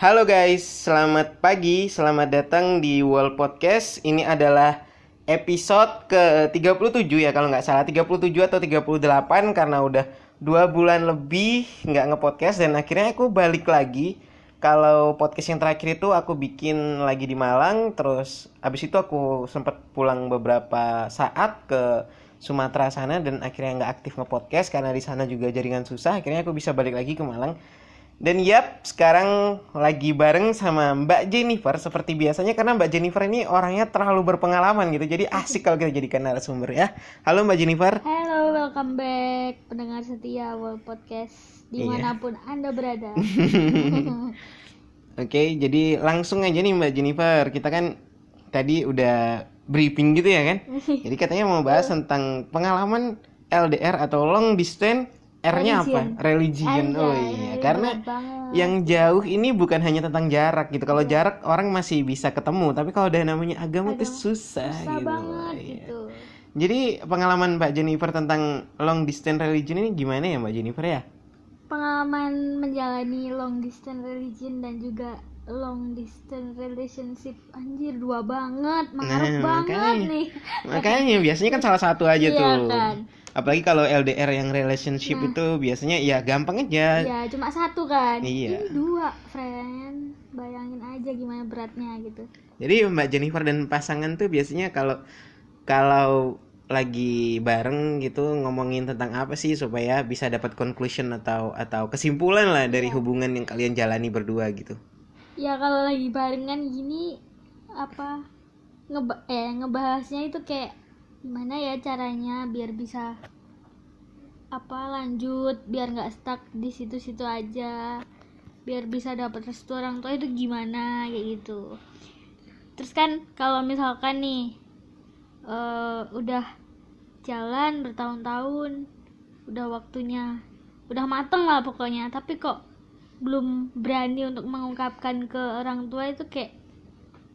Halo guys, selamat pagi, selamat datang di World Podcast. Ini adalah episode ke-37 ya kalau nggak salah 37 atau 38 karena udah dua bulan lebih nggak ngepodcast dan akhirnya aku balik lagi. Kalau podcast yang terakhir itu aku bikin lagi di Malang, terus abis itu aku sempat pulang beberapa saat ke Sumatera sana dan akhirnya nggak aktif ngepodcast karena di sana juga jaringan susah. Akhirnya aku bisa balik lagi ke Malang. Dan yap, sekarang lagi bareng sama Mbak Jennifer seperti biasanya karena Mbak Jennifer ini orangnya terlalu berpengalaman gitu. Jadi asik kalau kita jadikan narasumber ya. Halo Mbak Jennifer. Halo, welcome back pendengar setia World Podcast Iya. di mana pun anda berada. Oke, jadi langsung aja nih Mbak Jennifer. Kita kan tadi udah briefing gitu ya kan. Jadi katanya mau bahas tentang pengalaman LDR atau long distance R-nya apa? Religion. Anjay, Oh iya, karena banget. yang jauh ini bukan hanya tentang jarak gitu. Kalau jarak orang masih bisa ketemu, tapi kalau udah namanya agama itu susah, susah gitu. banget Iya. gitu. Jadi pengalaman Mbak Jennifer tentang long distance religion ini gimana ya Mbak Jennifer ya? Pengalaman menjalani long distance religion dan juga long distance relationship anjir dua banget, mengarut Nah, banget makanya. nih. Makanya biasanya kan salah satu aja Iya tuh. kan? Apalagi kalau LDR yang relationship Nah. itu biasanya ya gampang aja. Ya cuma satu kan. Iya. Ini dua, friend. Bayangin aja gimana beratnya gitu. Jadi Mbak Jennifer dan pasangan tuh biasanya kalau kalau lagi bareng gitu ngomongin tentang apa sih supaya bisa dapat conclusion atau atau kesimpulan lah dari Iya. hubungan yang kalian jalani berdua gitu. ya kalau lagi barengan gini apa ngeba eh ngebahasnya itu kayak gimana ya caranya biar bisa apa lanjut biar nggak stuck di situ-situ aja biar bisa dapat restu orang tua itu gimana kayak gitu. Terus kan kalau misalkan nih eh, udah jalan bertahun-tahun udah waktunya udah mateng lah pokoknya tapi kok belum berani untuk mengungkapkan ke orang tua itu kayak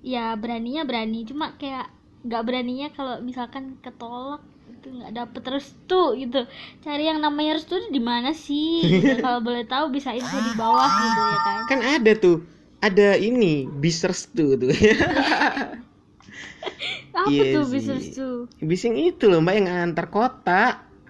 ya beraninya berani cuma kayak nggak beraninya kalau misalkan ketolak itu nggak dapet restu gitu cari yang namanya restu di mana sih Gitu. kalau boleh tahu bisa info di bawah gitu ya kan Kan ada tuh, ada ini bis restu tuh. apa Iya tuh bisa restu bis yang itu loh Mbak yang antar kota.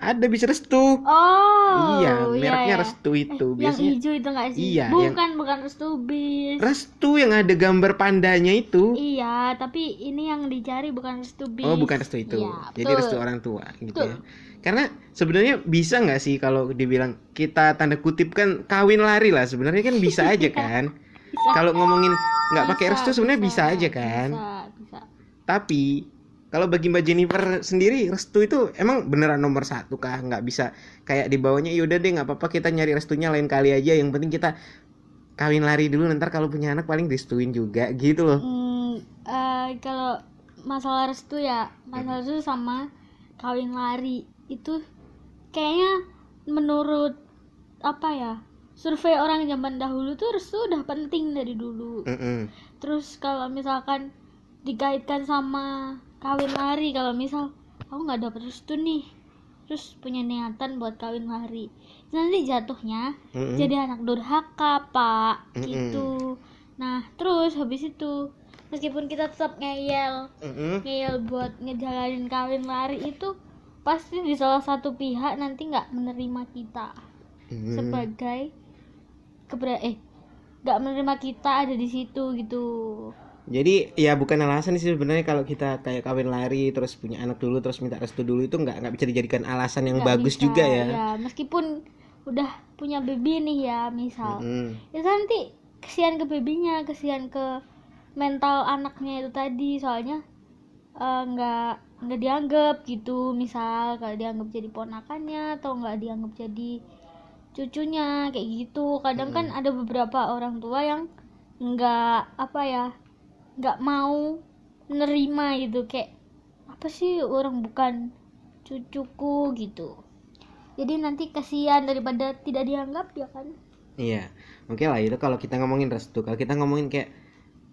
Ada bis restu. oh iya, iya, mereknya iya. restu itu. yang Biasanya hijau itu nggak sih Iya, bukan bukan restu bis restu yang ada gambar pandanya itu. iya tapi ini yang dicari bukan restu bis Oh, bukan restu itu. Iya, Jadi betul. restu orang tua gitu Betul. ya. Karena sebenarnya bisa nggak sih kalau dibilang kita tanda kutip kan kawin lari lah sebenarnya kan bisa aja kan. Bisa. Kalau ngomongin nggak pakai Bisa, restu sebenarnya bisa, aja kan. bisa bisa Tapi kalau bagi Mbak Jennifer sendiri restu itu emang beneran nomor satu kah? Nggak bisa kayak di bawahnya yaudah deh nggak apa-apa kita nyari restunya lain kali aja. Yang penting kita kawin lari dulu ntar kalau punya anak paling restuin juga gitu loh. Hmm, eh, kalau masalah restu ya masalah restu sama kawin lari itu kayaknya menurut apa ya survei orang zaman dahulu tuh restu udah penting dari dulu Mm-mm. terus kalau misalkan dikaitkan sama kawin lari kalau misal aku nggak dapet restu nih terus punya niatan buat kawin lari nanti jatuhnya Mm-mm. jadi anak durhaka pak Mm-mm. gitu nah terus habis itu meskipun kita tetap ngeyel Mm-mm. ngeyel buat ngejalanin kawin lari itu pasti di salah satu pihak nanti nggak menerima kita Mm. sebagai kebera eh nggak menerima kita ada di situ gitu Jadi ya bukan alasan sih sebenarnya kalau kita kayak kawin lari terus punya anak dulu terus minta restu dulu itu nggak nggak bisa dijadikan alasan yang Nggak bagus bisa, juga ya. meskipun udah punya baby nih ya misal. Mm-mm. itu nanti kesian ke babynya kesian ke mental anaknya itu tadi. Soalnya eh, nggak nggak dianggap gitu misal. Kalau dianggap jadi ponakannya atau nggak dianggap jadi cucunya kayak gitu. Kadang kan ada beberapa orang tua yang nggak apa ya nggak mau menerima gitu. Kayak apa sih orang bukan cucuku? gitu. Jadi nanti kasihan daripada tidak dianggap ya kan? Iya, oke lah itu kalau kita ngomongin restu. Kalau kita ngomongin kayak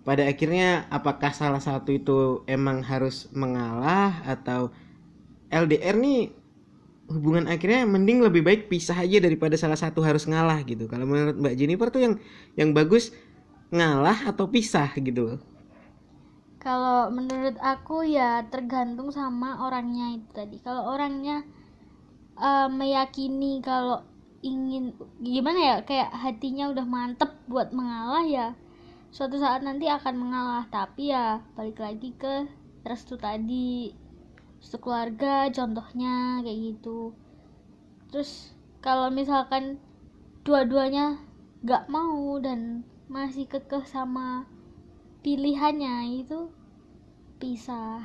pada akhirnya apakah salah satu itu emang harus mengalah atau LDR nih hubungan akhirnya mending lebih baik pisah aja daripada salah satu harus ngalah gitu. Kalau menurut Mbak Jennifer tuh yang yang bagus ngalah atau pisah gitu Kalau menurut aku ya tergantung sama orangnya itu tadi. Kalau orangnya eh, meyakini kalau ingin gimana ya kayak hatinya udah mantep buat mengalah ya suatu saat nanti akan mengalah tapi ya balik lagi ke restu tadi restu keluarga contohnya kayak gitu terus kalau misalkan dua-duanya gak mau dan masih kekeh sama pilihannya itu pisah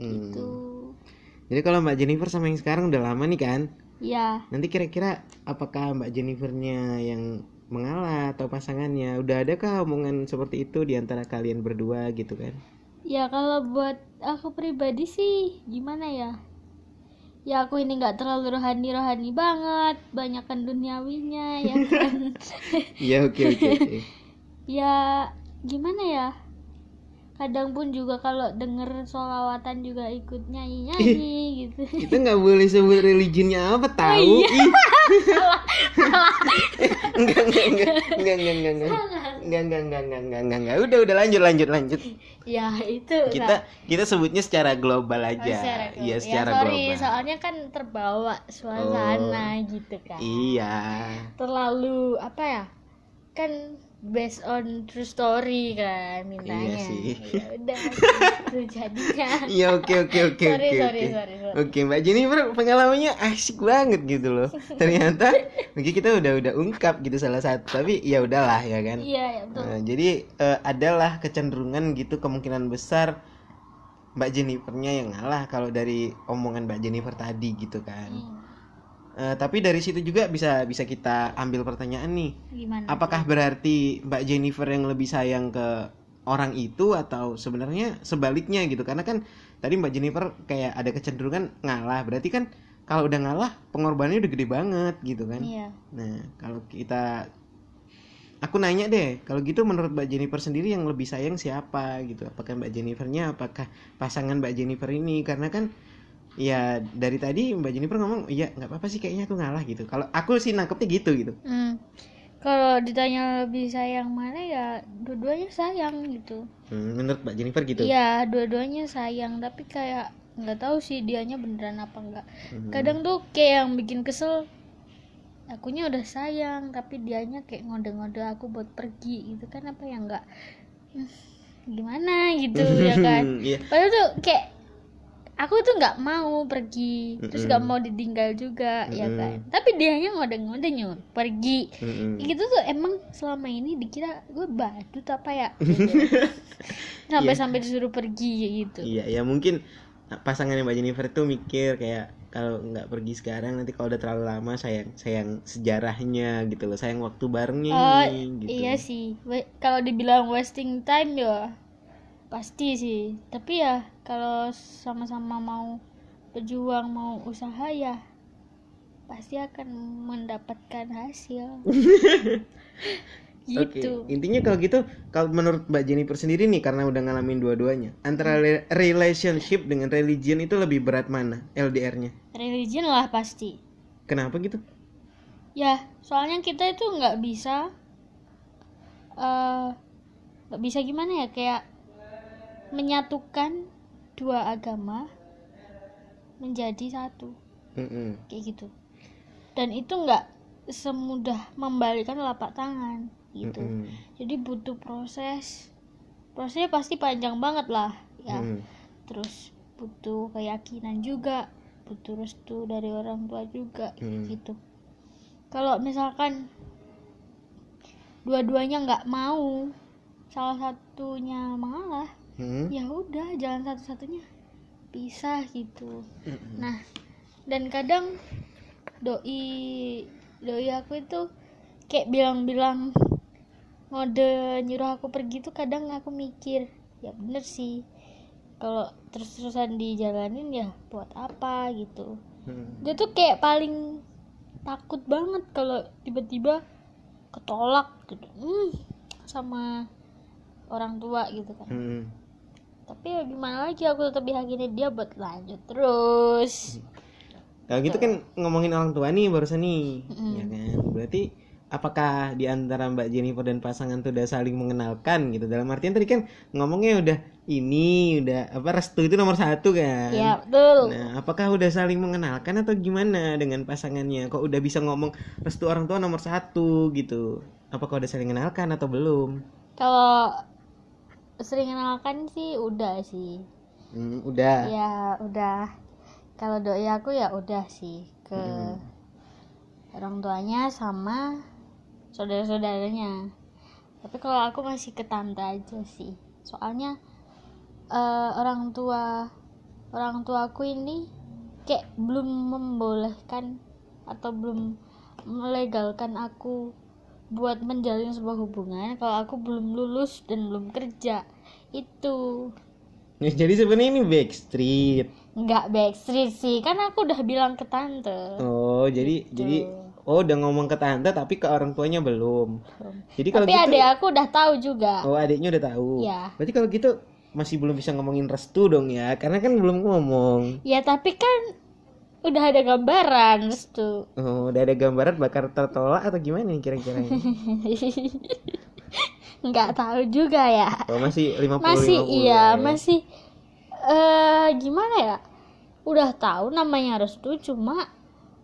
Hmm. gitu. Jadi kalau mbak Jennifer sama yang sekarang udah lama nih kan? Ya nanti kira-kira apakah mbak Jennifernya yang mengalah atau pasangannya? Udah adakah omongan seperti itu di antara kalian berdua gitu kan? Ya kalau buat aku pribadi sih gimana ya? Ya aku ini nggak terlalu rohani rohani banget banyakkan duniawinya ya kan? Oke oke oke. Ya gimana ya kadang pun juga kalau denger solawatan juga ikut nyanyi nyanyi gitu. kita nggak boleh sebut religionnya apa tahu? iya. Ih. enggak enggak enggak. Enggak enggak enggak enggak. Enggak enggak enggak enggak enggak enggak enggak. Udah udah lanjut lanjut lanjut. Ya itu kita kita sebutnya secara global Oh, aja. secara global. iya ya, secara sorry, global. soalnya kan terbawa suasana gitu kan. iya. Terlalu apa ya kan based on true story kan mintanya Iya sih. ya udah gitu jadinya iya oke oke oke sorry oke sorry oke sorry sorry Oke Mbak Jennifer pengalamannya asik banget gitu loh. Ternyata mungkin kita udah udah ungkap gitu salah satu tapi ya udahlah ya kan. iya ya betul Nah, jadi eh, adalah kecenderungan gitu kemungkinan besar Mbak Jennifernya yang ngalah kalau dari omongan Mbak Jennifer tadi gitu kan. Hmm, Eh, tapi dari situ juga bisa bisa kita ambil pertanyaan nih. gimana Apakah berarti Mbak Jennifer yang lebih sayang ke orang itu atau sebenarnya sebaliknya gitu? Karena kan tadi Mbak Jennifer kayak ada kecenderungan ngalah. Berarti kan kalau udah ngalah pengorbanannya udah gede banget gitu kan? iya Nah, kalau kita aku nanya deh, kalau gitu menurut Mbak Jennifer sendiri yang lebih sayang siapa gitu? Apakah Mbak Jennifernya apakah pasangan Mbak Jennifer ini? Karena kan ya dari tadi Mbak Jennifer ngomong, "Iya, nggak apa-apa sih kayaknya aku ngalah gitu." Kalau aku sih nangkepnya gitu gitu. Hmm. kalau ditanya lebih sayang mana ya dua-duanya sayang gitu Hmm, menurut Mbak Jennifer gitu. iya dua-duanya sayang tapi kayak nggak tahu sih dianya beneran apa enggak Mhm. kadang tuh kayak yang bikin kesel akunya udah sayang tapi dianya kayak ngode-ngode aku buat pergi gitu kan apa yang enggak Hmm, gimana gitu ya kan Iya. padahal tuh kayak aku tuh nggak mau pergi. Terus nggak mau ditinggal juga ya kan. Tapi dianya ngode-ngode nyuruh pergi. Mm-mm. gitu tuh emang selama ini dikira gue badut apa ya? Gitu. sampai sampai disuruh pergi gitu. Iya, ya mungkin pasangannya Mbak Jennifer tuh mikir kayak kalau nggak pergi sekarang nanti kalau udah terlalu lama sayang sayang sejarahnya gitu loh, sayang waktu barengnya oh gitu. iya sih. Kalau dibilang wasting time ya pasti sih. Tapi ya kalau sama-sama mau berjuang mau usaha ya pasti akan mendapatkan hasil. Gitu. intinya kalau gitu, kalau menurut Mbak Jennifer sendiri nih karena udah ngalamin dua-duanya, antara re- relationship dengan religion itu lebih berat mana LDR-nya? religion lah pasti. Kenapa gitu? ya soalnya kita itu nggak bisa eh nggak bisa gimana ya kayak menyatukan dua agama menjadi satu Mm-mm. kayak gitu dan itu nggak semudah membalikan telapak tangan gitu Mm-mm. jadi butuh proses prosesnya pasti panjang banget lah ya Mm. terus butuh keyakinan juga butuh restu dari orang tua juga Hmm. gitu kalau misalkan dua-duanya nggak mau salah satunya mengalah Mm. ya udah jalan satu-satunya pisah gitu Mm-mm. nah dan kadang doi doi aku itu kayak bilang-bilang ngode nyuruh aku pergi tuh kadang aku mikir ya bener sih kalau terus-terusan dijalanin ya buat apa gitu Mm. dia tuh kayak paling takut banget kalau tiba-tiba ketolak gitu hmm, sama orang tua gitu kan Mm. Tapi ya gimana lagi aku tetap yakinin dia buat lanjut terus Kalau gitu kan ngomongin orang tua nih barusan nih, Mm-mm. ya kan? Berarti apakah di antara Mbak Jennifer dan pasangan tuh udah saling mengenalkan gitu dalam artian tadi kan ngomongnya udah ini udah apa restu itu nomor satu kan ya betul Nah, apakah udah saling mengenalkan atau gimana dengan pasangannya? Kok udah bisa ngomong restu orang tua nomor satu gitu? Apakah udah saling mengenalkan atau belum? kalau sering kenalkan sih udah sih Hmm, udah. ya udah kalau doi aku ya udah sih ke Hmm. orang tuanya sama saudara-saudaranya tapi kalau aku masih ke tante aja sih soalnya eh, orang tua orang tua aku ini kayak belum membolehkan atau belum melegalkan aku buat menjalin sebuah hubungan kalau aku belum lulus dan belum kerja itu Ya, jadi sebenarnya ini backstreet. nggak backstreet sih kan aku udah bilang ke tante Oh, jadi jadi oh udah ngomong ke tante tapi ke orang tuanya belum. Jadi kalau tapi gitu adik aku udah tahu juga oh adiknya udah tahu. Iya. Berarti kalau gitu masih belum bisa ngomongin restu dong ya, karena kan belum ngomong. ya tapi kan udah ada gambaran restu Oh, udah ada gambaran bakal tertolak atau gimana nih kira-kira? ini? nggak tahu juga ya Oh, masih 50 masih 50 iya ya. masih eh gimana ya udah tahu namanya restu cuma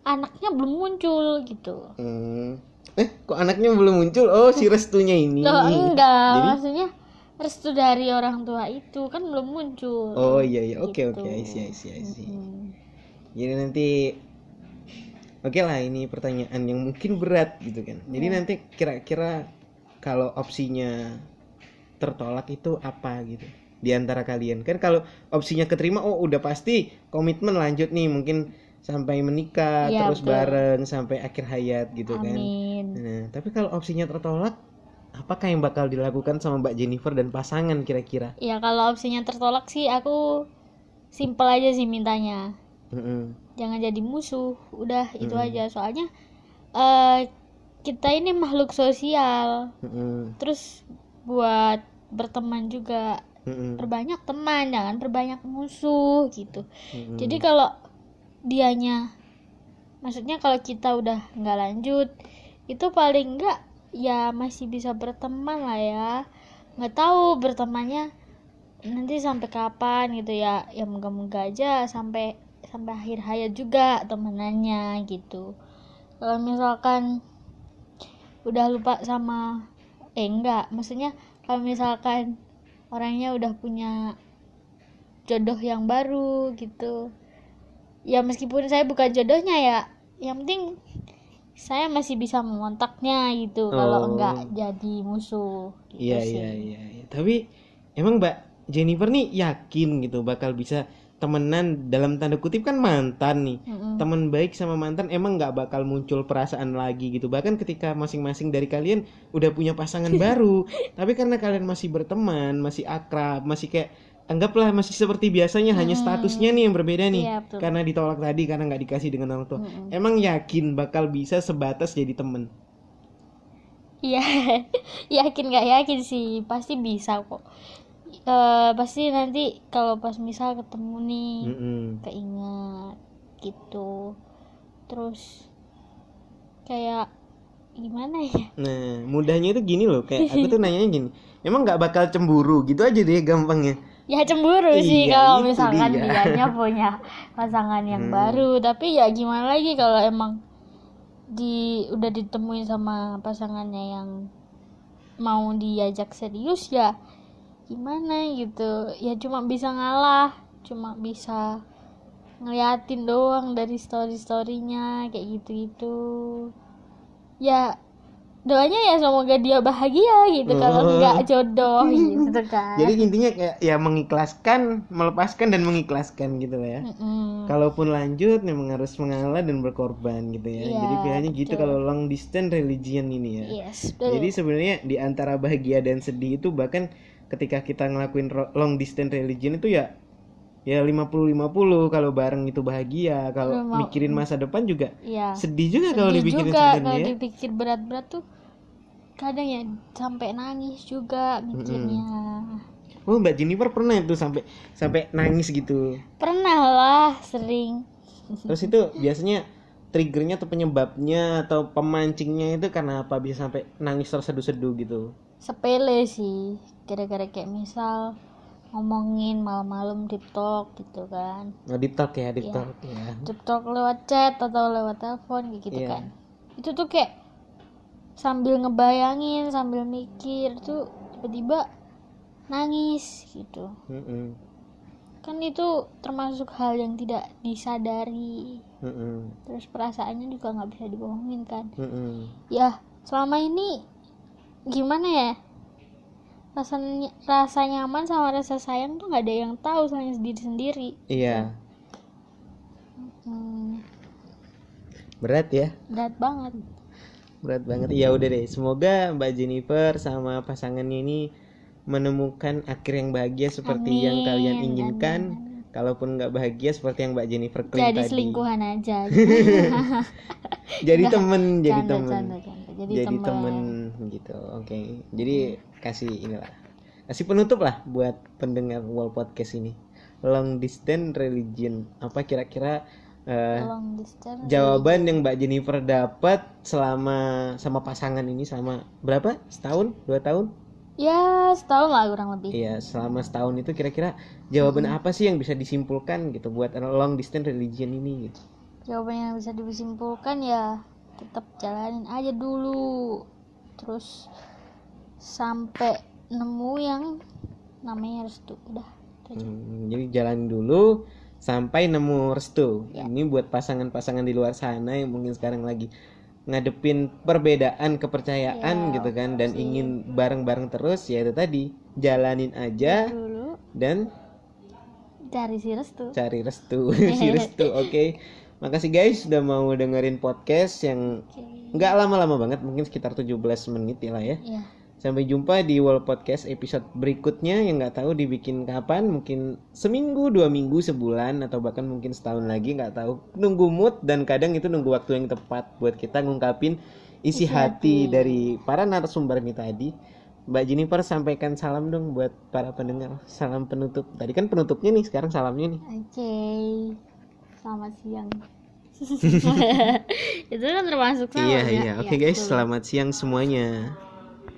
anaknya belum muncul gitu Hmm. Eh, kok anaknya belum muncul? Oh, si restunya ini. Loh, enggak Jadi, maksudnya restu dari orang tua itu kan belum muncul oh iya iya, oke Gitu. oke, I see, I see, I see. Hmm. Jadi nanti Oke lah ini pertanyaan yang mungkin berat gitu kan. Jadi Iya. nanti kira-kira kalau opsinya tertolak itu apa gitu di antara kalian kan kalau opsinya keterima oh udah pasti komitmen lanjut nih mungkin sampai menikah Iya, terus betul. bareng sampai akhir hayat gitu kan. amin Nah, tapi kalau opsinya tertolak, apakah yang bakal dilakukan sama Mbak Jennifer dan pasangan kira-kira? ya kalau opsinya tertolak sih aku simpel aja sih mintanya Mm-mm. jangan jadi musuh udah itu Hmm. aja soalnya eh kita ini makhluk sosial Mm-mm. terus buat berteman juga Mm-mm. perbanyak teman jangan perbanyak musuh gitu Mm-mm. jadi kalau dianya maksudnya kalau kita udah nggak lanjut itu paling enggak ya masih bisa berteman lah ya nggak tahu bertemannya nanti sampai kapan gitu ya ya moga-moga aja sampai sampai akhir hayat juga temenannya gitu kalau misalkan udah lupa sama eh enggak maksudnya kalau misalkan orangnya udah punya jodoh yang baru gitu ya meskipun saya bukan jodohnya ya yang penting saya masih bisa mengontaknya gitu kalau Oh. enggak jadi musuh gitu Iya iya iya. iya. Tapi emang Mbak Jennifer nih yakin gitu bakal bisa temenan dalam tanda kutip kan mantan nih. Mm-mm. Teman baik sama mantan emang nggak bakal muncul perasaan lagi gitu. Bahkan ketika masing-masing dari kalian udah punya pasangan baru, tapi karena kalian masih berteman, masih akrab, masih kayak anggaplah masih seperti biasanya hanya statusnya nih yang berbeda nih. Iya, betul. karena ditolak tadi karena nggak dikasih dengan orang tua. Mm-mm. Emang yakin bakal bisa sebatas jadi temen? Iya, yakin nggak yakin sih, pasti bisa kok. Eh pasti nanti kalau pas misal ketemu nih, Mm-mm. keinget gitu. Terus kayak gimana ya? Nah, mudahnya itu gini loh, kayak aku tuh nanyanya gini, emang nggak bakal cemburu gitu aja deh gampangnya. Ya cemburu sih Iya, kalau itu misalkan dia. dianya punya pasangan yang Hmm. baru, tapi ya gimana lagi kalau emang di udah ditemuin sama pasangannya yang mau diajak serius ya gimana gitu ya cuma bisa ngalah cuma bisa ngeliatin doang dari story storynya kayak gitu gitu ya doanya ya semoga dia bahagia gitu kalau Oh. nggak jodoh gitu kan Jadi intinya kayak ya mengikhlaskan, melepaskan dan mengikhlaskan gitu ya. Mm-mm. Kalaupun lanjut memang harus mengalah dan berkorban gitu ya. Iya, Jadi pilihannya gitu kalau long distance religion ini ya. yes betul. Jadi sebenarnya di antara bahagia dan sedih itu bahkan ketika kita ngelakuin long distance religion itu ya ya 50-50 kalau bareng itu bahagia, kalau mau- mikirin masa depan juga Iya. sedih juga kalau Sedih dipikirin juga kalau ya. dipikir berat-berat tuh kadang ya sampai nangis juga mikirnya. Oh Mbak Jennifer pernah itu sampai sampai nangis gitu. Pernah lah sering. Terus itu biasanya triggernya atau penyebabnya atau pemancingnya itu karena apa bisa sampai nangis terseduh-seduh gitu sepele sih kira-kira kayak misal ngomongin malam-malam deep talk gitu kan oh, deep talk ya deep talk ya deep talk lewat chat atau lewat telepon gitu Iya. kan itu tuh kayak sambil ngebayangin sambil mikir tuh tiba-tiba nangis gitu Mm-mm. kan itu termasuk hal yang tidak disadari Mm-mm. terus perasaannya juga nggak bisa dibohongin kan Mm-mm. ya selama ini gimana ya? Rasa rasa nyaman sama rasa sayang tuh nggak ada yang tahu selain sendiri sendiri. Iya. Hmm, berat ya? Berat banget. Berat banget. Ya udah deh semoga Mbak Jennifer sama pasangannya ini menemukan akhir yang bahagia seperti yang Amin, kalian inginkan. amin, kalaupun nggak bahagia seperti yang Mbak Jennifer klaim jadi tadi. selingkuhan aja. Jadi temen jadi Canda, temen. canda, canda. Jadi, jadi temen, temen gitu oke. Jadi kasih inilah kasih penutup lah buat pendengar wall podcast ini. Long distance religion apa kira-kira long distance jawaban yang Mbak Jennifer dapat selama sama pasangan ini selama berapa? Setahun? Dua tahun? Ya setahun lah kurang lebih. Iya selama setahun itu kira-kira jawaban apa sih yang bisa disimpulkan gitu buat long distance religion ini gitu? Jawaban yang bisa disimpulkan ya tetap jalanin aja dulu. Terus sampai nemu yang namanya restu udah. Hmm, jadi jalan dulu sampai nemu restu. Ya. Ini buat pasangan-pasangan di luar sana yang mungkin sekarang lagi ngadepin perbedaan kepercayaan Ya, gitu kan dan ingin bareng-bareng terus ya itu tadi. Jalanin aja dulu. dan cari si restu. cari restu. Si restu oke makasih guys sudah mau dengerin podcast yang nggak lama-lama banget mungkin sekitar 17 menit ya lah ya ya Sampai jumpa di Wall Podcast episode berikutnya yang nggak tahu dibikin kapan, mungkin seminggu, dua minggu, sebulan, atau bahkan mungkin setahun lagi nggak tahu. Nunggu mood dan kadang itu nunggu waktu yang tepat buat kita ngungkapin isi, Isi hati, hati. dari para narasumber ini tadi. Mbak Jennifer sampaikan salam dong buat para pendengar. Salam penutup. Tadi kan penutupnya nih, sekarang salamnya nih. oke selamat siang itu kan termasuk sama iya ya? iya. Oke Ya, guys, betul. selamat siang semuanya.